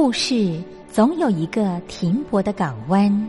故事总有一个停泊的港湾。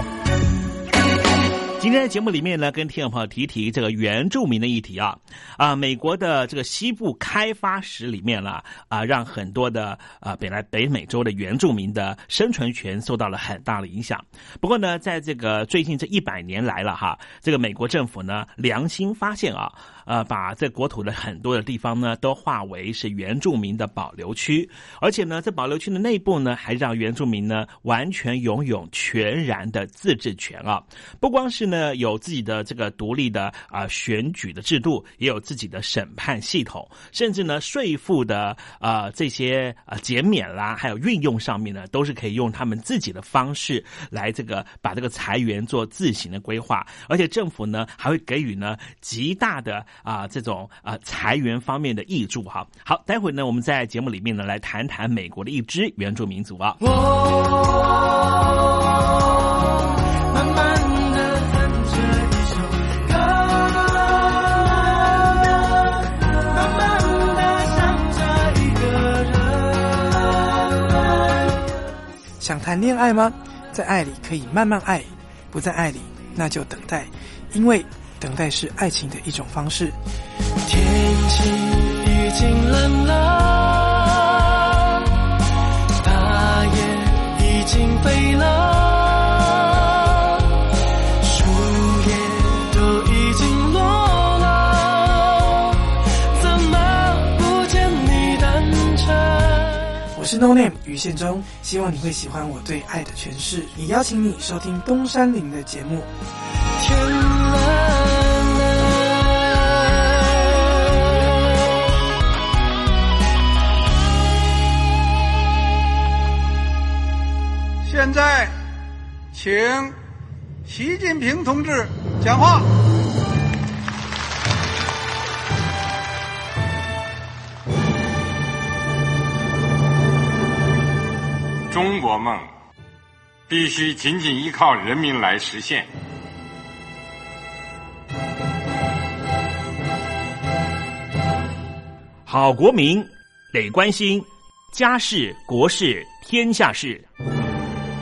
今天的节目里面呢，跟听众朋友提提这个原住民的议题啊啊，美国的这个西部开发史里面了啊，让很多的啊本来北美洲的原住民的生存权受到了很大的影响。不过呢，在这个最近这一百年来了哈，这个美国政府呢良心发现啊。呃，把这国土的很多的地方呢，都划为是原住民的保留区，而且呢，在保留区的内部呢，还让原住民呢完全拥有全然的自治权啊！不光是呢有自己的这个独立的啊选举的制度，也有自己的审判系统，甚至呢税负的啊这些啊减免啦，还有运用上面呢，都是可以用他们自己的方式来这个把这个财源做自行的规划，而且政府呢还会给予呢极大的。啊，这种啊裁员方面的益助哈，好，待会呢，我们在节目里面呢来谈谈美国的一支原住民族啊。想谈恋爱吗？在爱里可以慢慢爱，不在爱里那就等待，因为。等待是爱情的一种方式。天气已经冷了，大雁已经飞了，树叶都已经落了，怎么不见你单车？我是 No Name 于宪忠，希望你会喜欢我对爱的诠释。也邀请你收听东山林的节目。天现在，请习近平同志讲话。中国梦必须紧紧依靠人民来实现。好国民得关心家事、国事、天下事。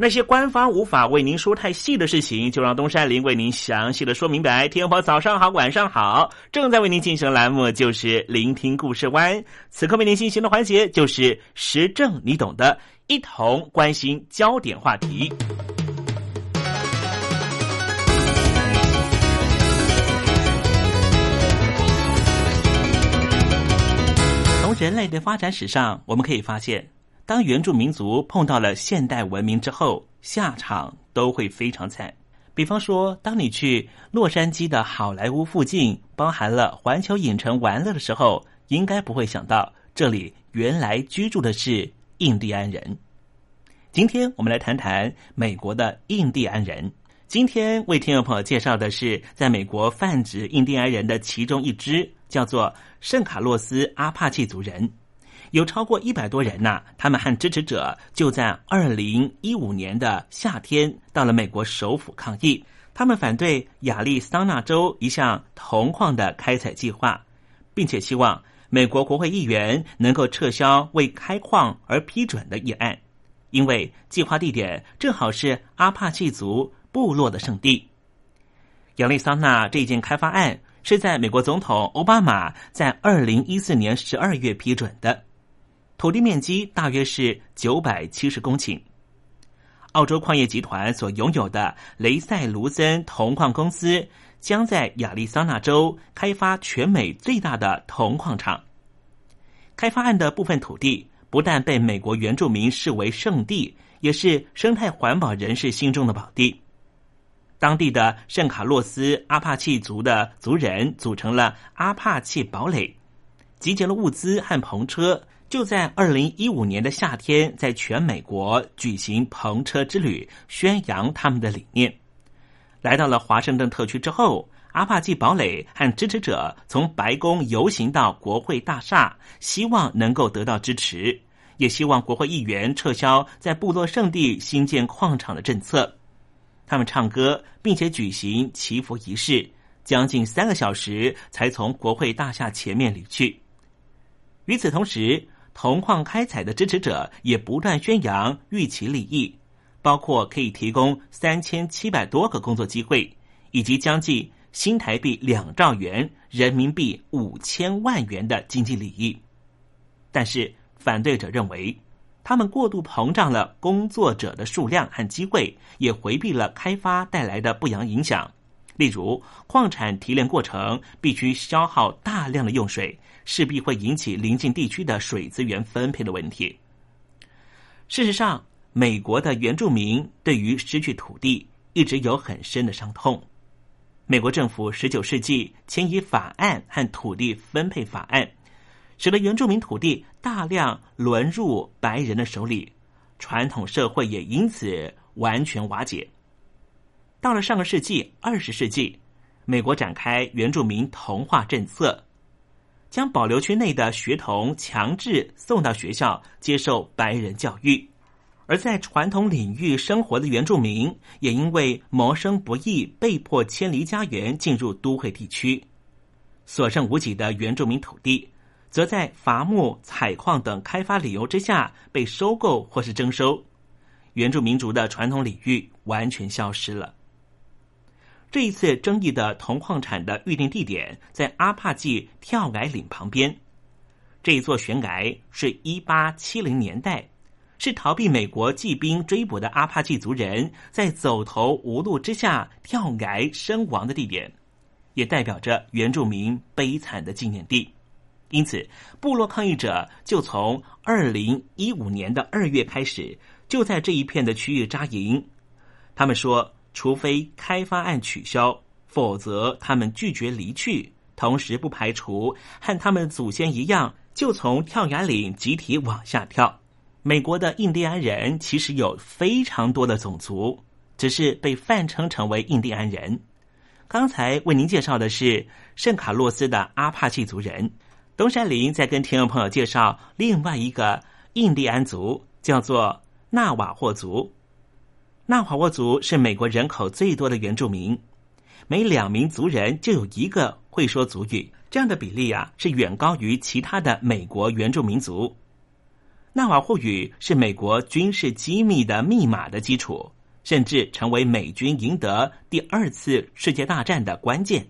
那些官方无法为您说太细的事情，就让东山林为您详细的说明白。天婆早上好，晚上好，正在为您进行的栏目就是聆听故事湾。此刻为您进行的环节就是时政，你懂的，一同关心焦点话题。从人类的发展史上，我们可以发现，当原住民族碰到了现代文明之后，下场都会非常惨。比方说，当你去洛杉矶的好莱坞附近，包含了环球影城玩乐的时候，应该不会想到这里原来居住的是印第安人。今天我们来谈谈美国的印第安人。今天为听众朋友介绍的是，在美国泛指印第安人的其中一支，叫做圣卡洛斯阿帕契族人。有超过一百多人呐，他们和支持者就在二零一五年的夏天到了美国首府抗议。他们反对亚利桑那州一项铜矿的开采计划，并且希望美国国会议员能够撤销为开矿而批准的议案，因为计划地点正好是阿帕契族部落的圣地。亚利桑那这件开发案是在美国总统奥巴马在二零一四年十二月批准的。土地面积大约是九百七十公顷。澳洲矿业集团所拥有的雷塞卢森铜矿公司将在亚利桑那州开发全美最大的铜矿场。开发案的部分土地不但被美国原住民视为圣地，也是生态环保人士心中的宝地。当地的圣卡洛斯阿帕契族的族人组成了阿帕契堡垒，集结了物资和篷车。就在二零一五年的夏天，在全美国举行篷车之旅，宣扬他们的理念。来到了华盛顿特区之后，阿帕契堡垒和支持者从白宫游行到国会大厦，希望能够得到支持，也希望国会议员撤销在部落圣地新建矿场的政策。他们唱歌，并且举行祈福仪式，将近三个小时才从国会大厦前面离去。与此同时，铜矿开采的支持者也不断宣扬预期利益，包括可以提供三千七百多个工作机会，以及将近新台币两兆元、人民币五千万元的经济利益。但是反对者认为，他们过度膨胀了工作者的数量和机会，也回避了开发带来的不良影响，例如矿产提炼过程必须消耗大量的用水。势必会引起邻近地区的水资源分配的问题。事实上，美国的原住民对于失去土地一直有很深的伤痛。美国政府十九世纪迁移法案和土地分配法案，使得原住民土地大量沦入白人的手里，传统社会也因此完全瓦解。到了上个世纪二十世纪，美国展开原住民同化政策。将保留区内的学童强制送到学校接受白人教育，而在传统领域生活的原住民也因为谋生不易，被迫迁离家园进入都会地区。所剩无几的原住民土地，则在伐木、采矿等开发理由之下被收购或是征收，原住民族的传统领域完全消失了。这一次争议的铜矿产的预定地点在阿帕季跳崖岭旁边。这一座悬崖是一八七零年代，是逃避美国骑兵追捕的阿帕季族人在走投无路之下跳崖身亡的地点，也代表着原住民悲惨的纪念地。因此，部落抗议者就从二零一五年的二月开始，就在这一片的区域扎营。他们说。除非开发案取消，否则他们拒绝离去。同时，不排除和他们祖先一样，就从跳崖岭集体往下跳。美国的印第安人其实有非常多的种族，只是被泛称成为印第安人。刚才为您介绍的是圣卡洛斯的阿帕契族人。东山林在跟听众朋友介绍另外一个印第安族，叫做纳瓦霍族。纳瓦沃族是美国人口最多的原住民，每两名族人就有一个会说族语，这样的比例啊是远高于其他的美国原住民族。纳瓦霍语是美国军事机密的密码的基础，甚至成为美军赢得第二次世界大战的关键。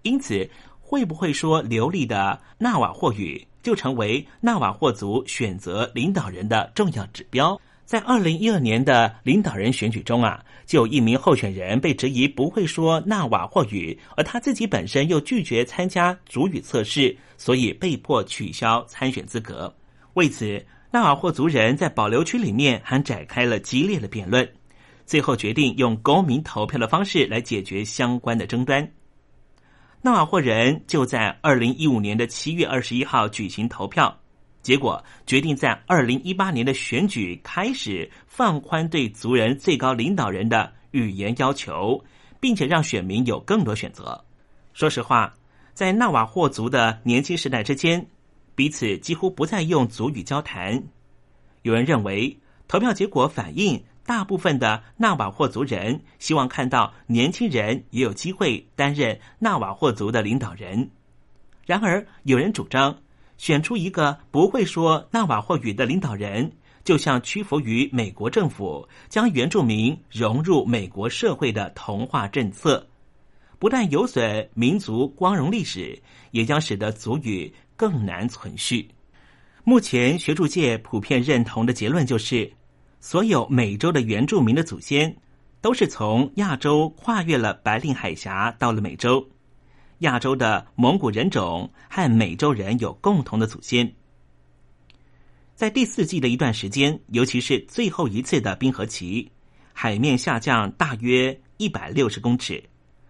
因此，会不会说流利的纳瓦霍语，就成为纳瓦霍族选择领导人的重要指标。在二零一二年的领导人选举中啊，就有一名候选人被质疑不会说纳瓦霍语，而他自己本身又拒绝参加主语测试，所以被迫取消参选资格。为此，纳瓦霍族人在保留区里面还展开了激烈的辩论，最后决定用公民投票的方式来解决相关的争端。纳瓦霍人就在二零一五年的七月二十一号举行投票。结果决定在二零一八年的选举开始放宽对族人最高领导人的语言要求，并且让选民有更多选择。说实话，在纳瓦霍族的年轻时代之间，彼此几乎不再用族语交谈。有人认为，投票结果反映大部分的纳瓦霍族人希望看到年轻人也有机会担任纳瓦霍族的领导人。然而，有人主张。选出一个不会说纳瓦霍语的领导人，就像屈服于美国政府将原住民融入美国社会的同化政策，不但有损民族光荣历史，也将使得族语更难存续。目前学术界普遍认同的结论就是，所有美洲的原住民的祖先都是从亚洲跨越了白令海峡到了美洲。亚洲的蒙古人种和美洲人有共同的祖先。在第四季的一段时间，尤其是最后一次的冰河期，海面下降大约一百六十公尺，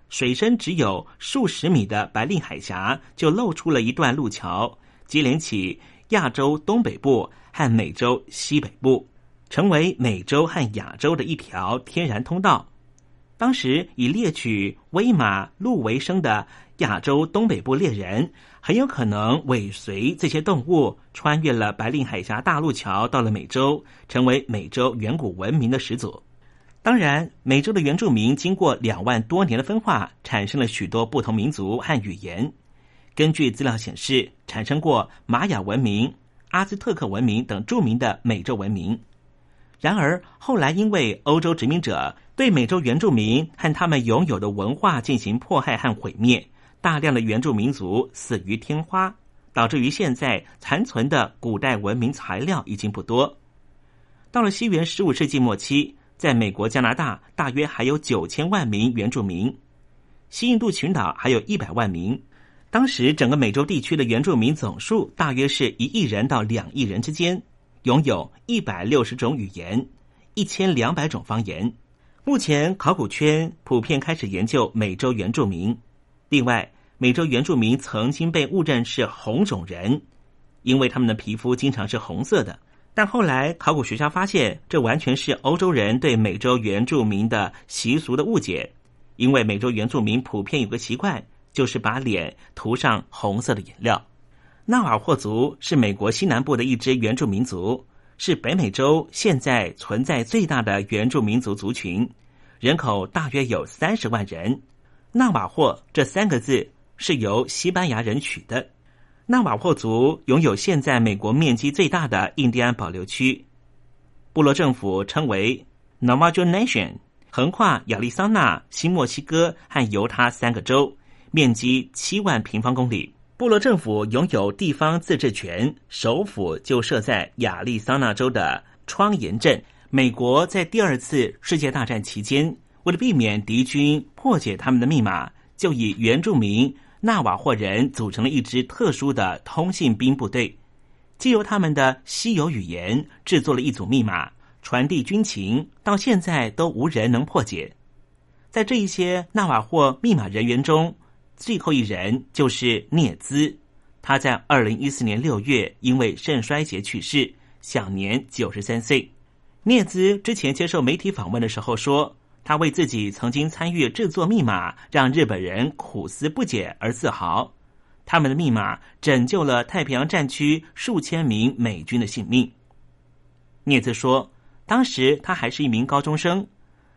水深只有数十米的白令海峡就露出了一段路桥，接连起亚洲东北部和美洲西北部，成为美洲和亚洲的一条天然通道。当时以猎取威马鹿为生的亚洲东北部猎人，很有可能尾随这些动物，穿越了白令海峡大陆桥，到了美洲，成为美洲远古文明的始祖。当然，美洲的原住民经过两万多年的分化，产生了许多不同民族和语言。根据资料显示，产生过玛雅文明、阿兹特克文明等著名的美洲文明。然而，后来因为欧洲殖民者对美洲原住民和他们拥有的文化进行迫害和毁灭，大量的原住民族死于天花，导致于现在残存的古代文明材料已经不多。到了西元十五世纪末期，在美国、加拿大大约还有九千万名原住民，西印度群岛还有一百万名。当时整个美洲地区的原住民总数大约是一亿人到两亿人之间。拥有一百六十种语言，一千两百种方言。目前考古圈普遍开始研究美洲原住民。另外，美洲原住民曾经被误认是红种人，因为他们的皮肤经常是红色的。但后来考古学家发现，这完全是欧洲人对美洲原住民的习俗的误解。因为美洲原住民普遍有个习惯，就是把脸涂上红色的颜料。纳瓦霍族是美国西南部的一支原住民族，是北美洲现在存在最大的原住民族族群，人口大约有三十万人。纳瓦霍这三个字是由西班牙人取的。纳瓦霍族拥有现在美国面积最大的印第安保留区，部落政府称为 Navajo Nation，横跨亚利桑那、新墨西哥和犹他三个州，面积七万平方公里。部落政府拥有地方自治权，首府就设在亚利桑那州的窗沿镇。美国在第二次世界大战期间，为了避免敌军破解他们的密码，就以原住民纳瓦霍人组成了一支特殊的通信兵部队，借由他们的稀有语言制作了一组密码，传递军情，到现在都无人能破解。在这一些纳瓦霍密码人员中。最后一人就是聂兹，他在二零一四年六月因为肾衰竭去世，享年九十三岁。聂兹之前接受媒体访问的时候说，他为自己曾经参与制作密码让日本人苦思不解而自豪。他们的密码拯救了太平洋战区数千名美军的性命。聂兹说，当时他还是一名高中生。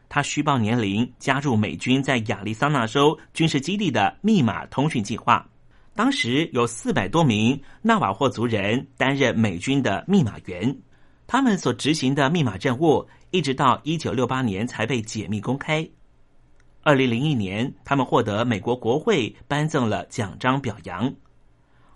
他虚报年龄，加入美军在亚利桑那州军事基地的密码通讯计划。当时有四百多名纳瓦霍族人担任美军的密码员，他们所执行的密码任务，一直到一九六八年才被解密公开。二零零一年，他们获得美国国会颁赠了奖章表扬。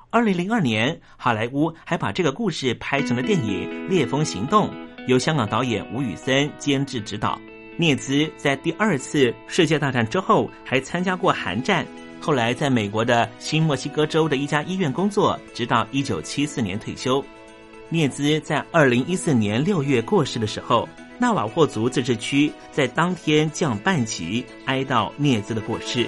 二零零二年，好莱坞还把这个故事拍成了电影《烈风行动》。由香港导演吴宇森监制指导。聂兹在第二次世界大战之后还参加过韩战，后来在美国的新墨西哥州的一家医院工作，直到一九七四年退休。聂兹在二零一四年六月过世的时候，纳瓦霍族自治区在当天降半旗哀悼聂兹的过世。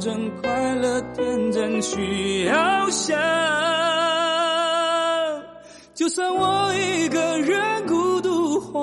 真，快乐天真，需要想。就算我一个人孤独荒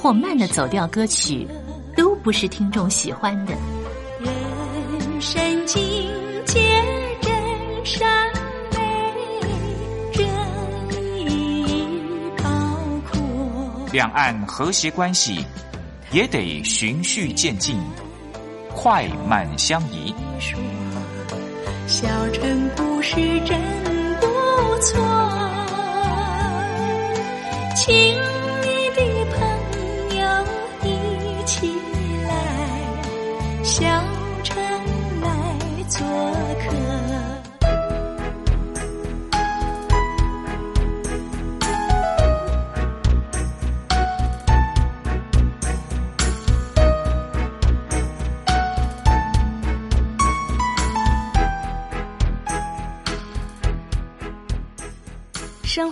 或慢的走调歌曲，都不是听众喜欢的。人生境界真善美，人意包括。两岸和谐关系也得循序渐进，快慢相宜。小城故事真不错，亲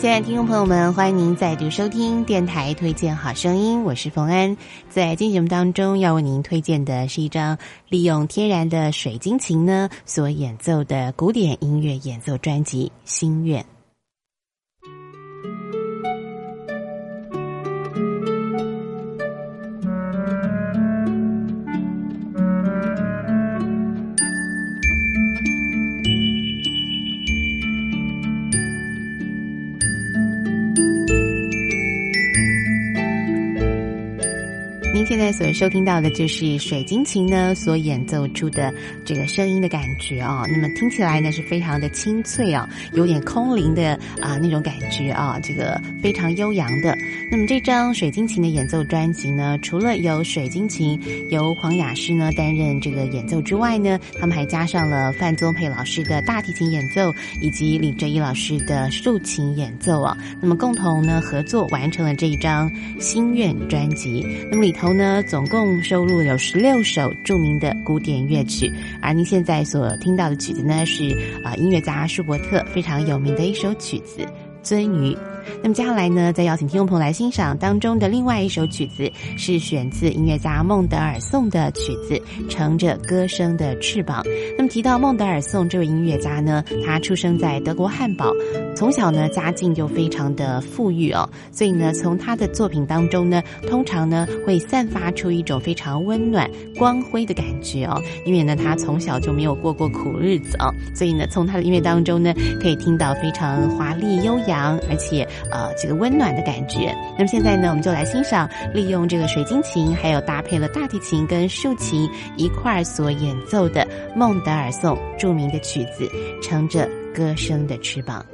亲爱的听众朋友们，欢迎您再度收听电台推荐好声音，我是冯安。在今天节目当中，要为您推荐的是一张利用天然的水晶琴呢所演奏的古典音乐演奏专辑《心愿》。收听到的就是水晶琴呢所演奏出的这个声音的感觉啊，那么听起来呢是非常的清脆啊，有点空灵的啊那种感觉啊，这个非常悠扬的。那么这张水晶琴的演奏专辑呢，除了有水晶琴由黄雅诗呢担任这个演奏之外呢，他们还加上了范宗沛老师的大提琴演奏以及李哲一老师的竖琴演奏啊，那么共同呢合作完成了这一张心愿专辑。那么里头呢，总总共收录有十六首著名的古典乐曲，而您现在所听到的曲子呢，是啊音乐家舒伯特非常有名的一首曲子《鳟鱼》。那么接下来呢，再邀请听众朋友来欣赏当中的另外一首曲子，是选自音乐家孟德尔颂的曲子《乘着歌声的翅膀》。那么提到孟德尔颂这位音乐家呢，他出生在德国汉堡，从小呢家境就非常的富裕哦，所以呢从他的作品当中呢，通常呢会散发出一种非常温暖、光辉的感觉哦。因为呢他从小就没有过过苦日子哦，所以呢从他的音乐当中呢，可以听到非常华丽优雅扬，而且。呃，这个温暖的感觉。那么现在呢，我们就来欣赏利用这个水晶琴，还有搭配了大提琴跟竖琴一块儿所演奏的孟德尔颂著名的曲子《乘着歌声的翅膀》。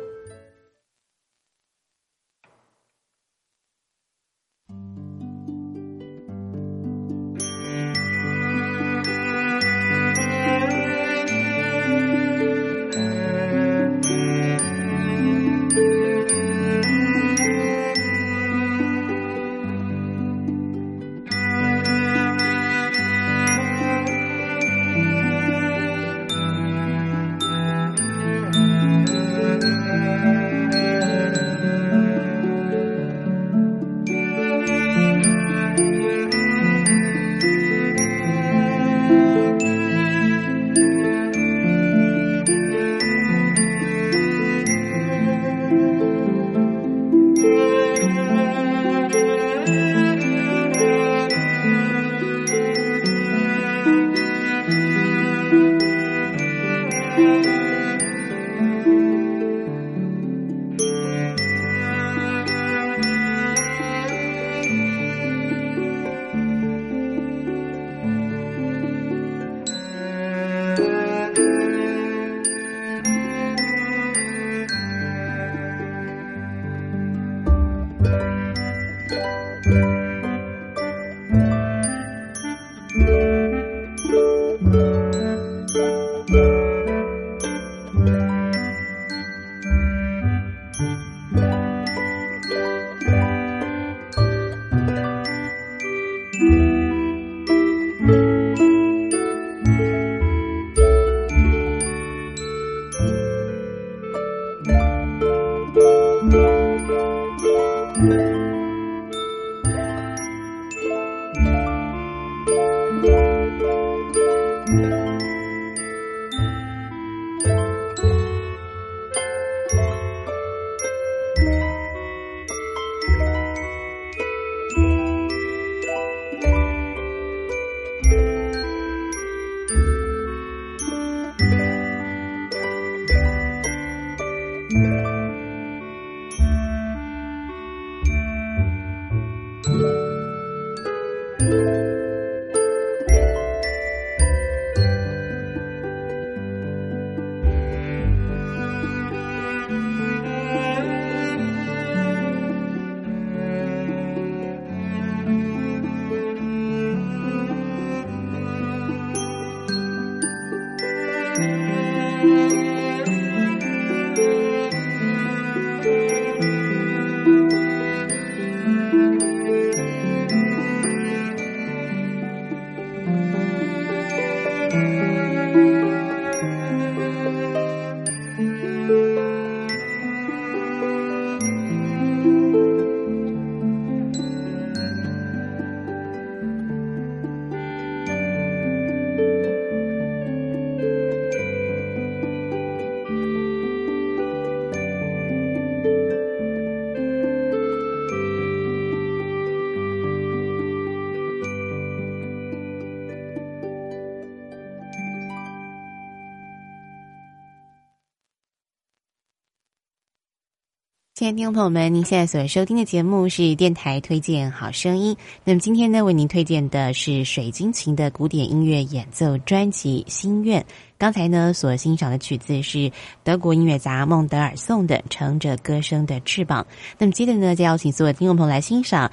亲爱的听众朋友们，您现在所收听的节目是电台推荐好声音。那么今天呢，为您推荐的是水晶琴的古典音乐演奏专辑《心愿》。刚才呢，所欣赏的曲子是德国音乐家孟德尔颂的《乘着歌声的翅膀》。那么接着呢，就邀请所有听众朋友来欣赏。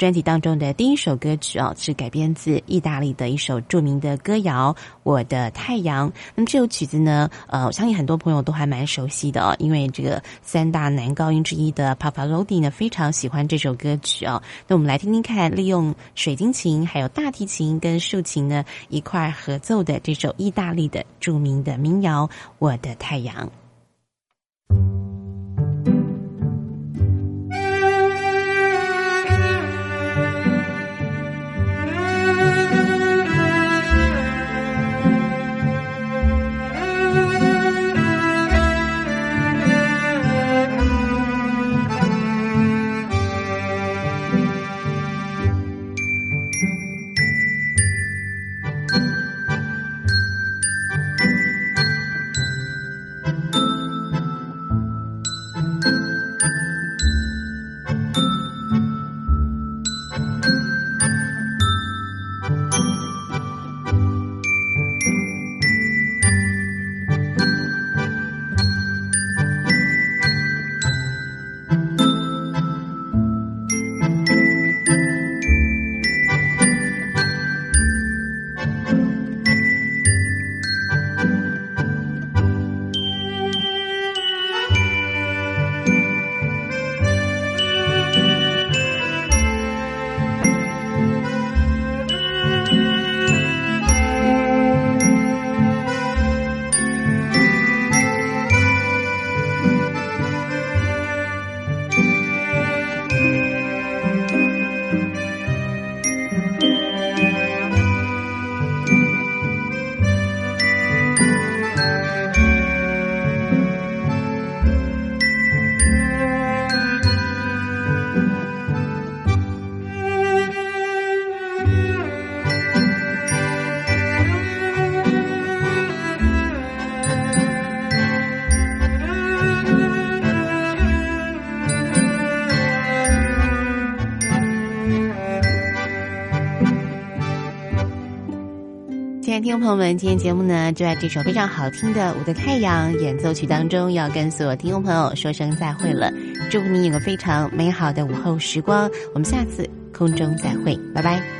专辑当中的第一首歌曲哦，是改编自意大利的一首著名的歌谣《我的太阳》。那么这首曲子呢，呃，我相信很多朋友都还蛮熟悉的哦，因为这个三大男高音之一的 Pavarotti 呢，非常喜欢这首歌曲哦。那我们来听听看，利用水晶琴、还有大提琴跟竖琴呢一块合奏的这首意大利的著名的民谣《我的太阳》。听众朋友们，今天节目呢就在这首非常好听的《我的太阳》演奏曲当中，要跟所有听众朋友说声再会了。祝福你有个非常美好的午后时光，我们下次空中再会，拜拜。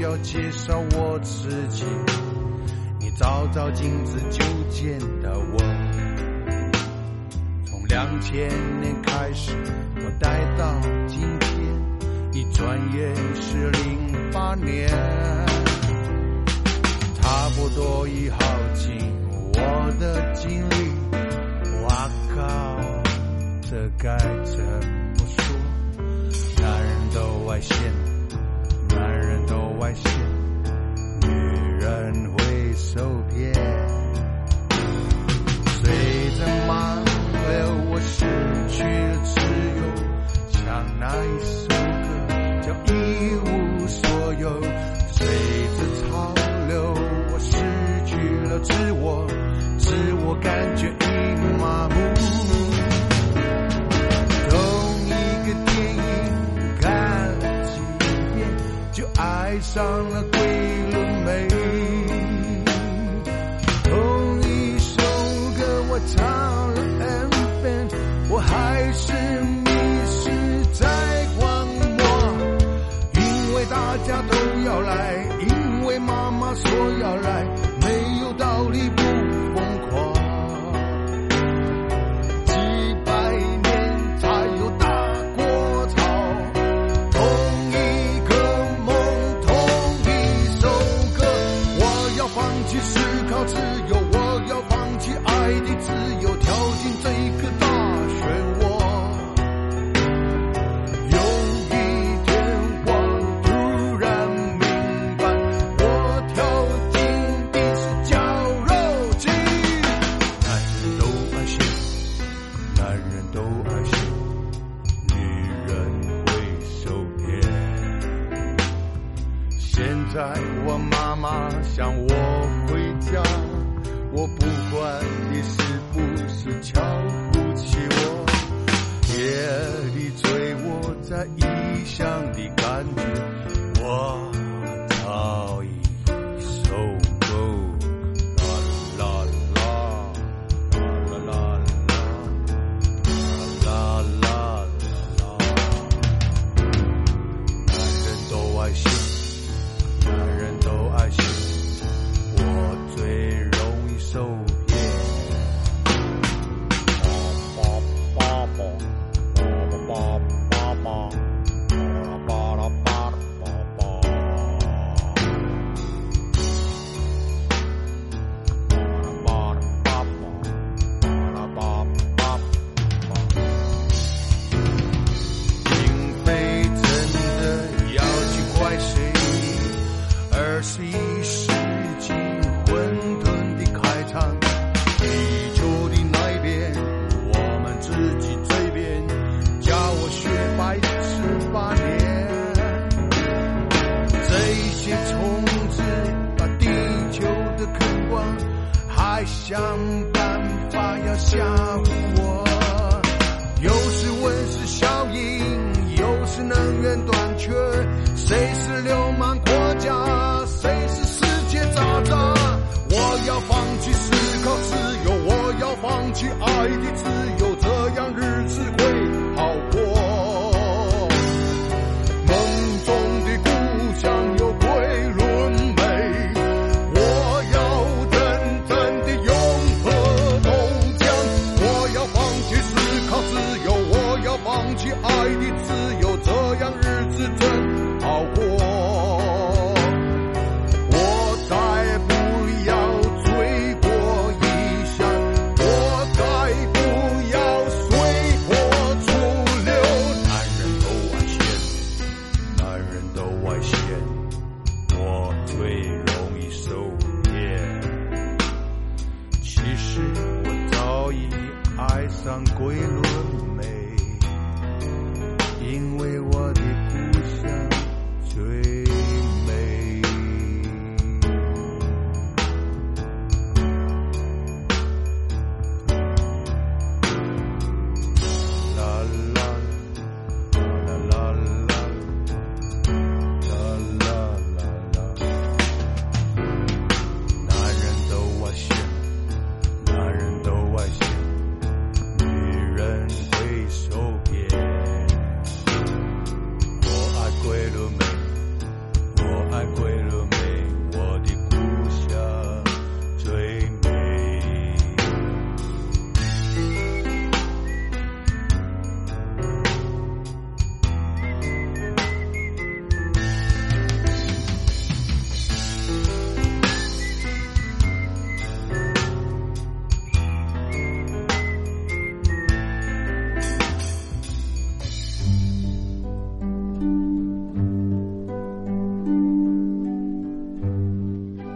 要介绍我自己，你照照镜子就见到我。从两千年开始，我待到今天，一转眼是零八年，差不多已耗尽我的精力。哇靠，这该怎么说？男人都爱现。外线，女人会受骗。随着慢流，我失去了自由。像那一首歌叫《一无所有》，随着潮流，我失去了自我。自我感觉。上了鬼路没同一首歌我唱了 n 遍我还是迷失在荒漠。因为大家都要来因为妈妈说要来没有道理不自由源短缺谁是流氓国家谁是世界渣渣我要放弃思考自由我要放弃爱的自由这样日子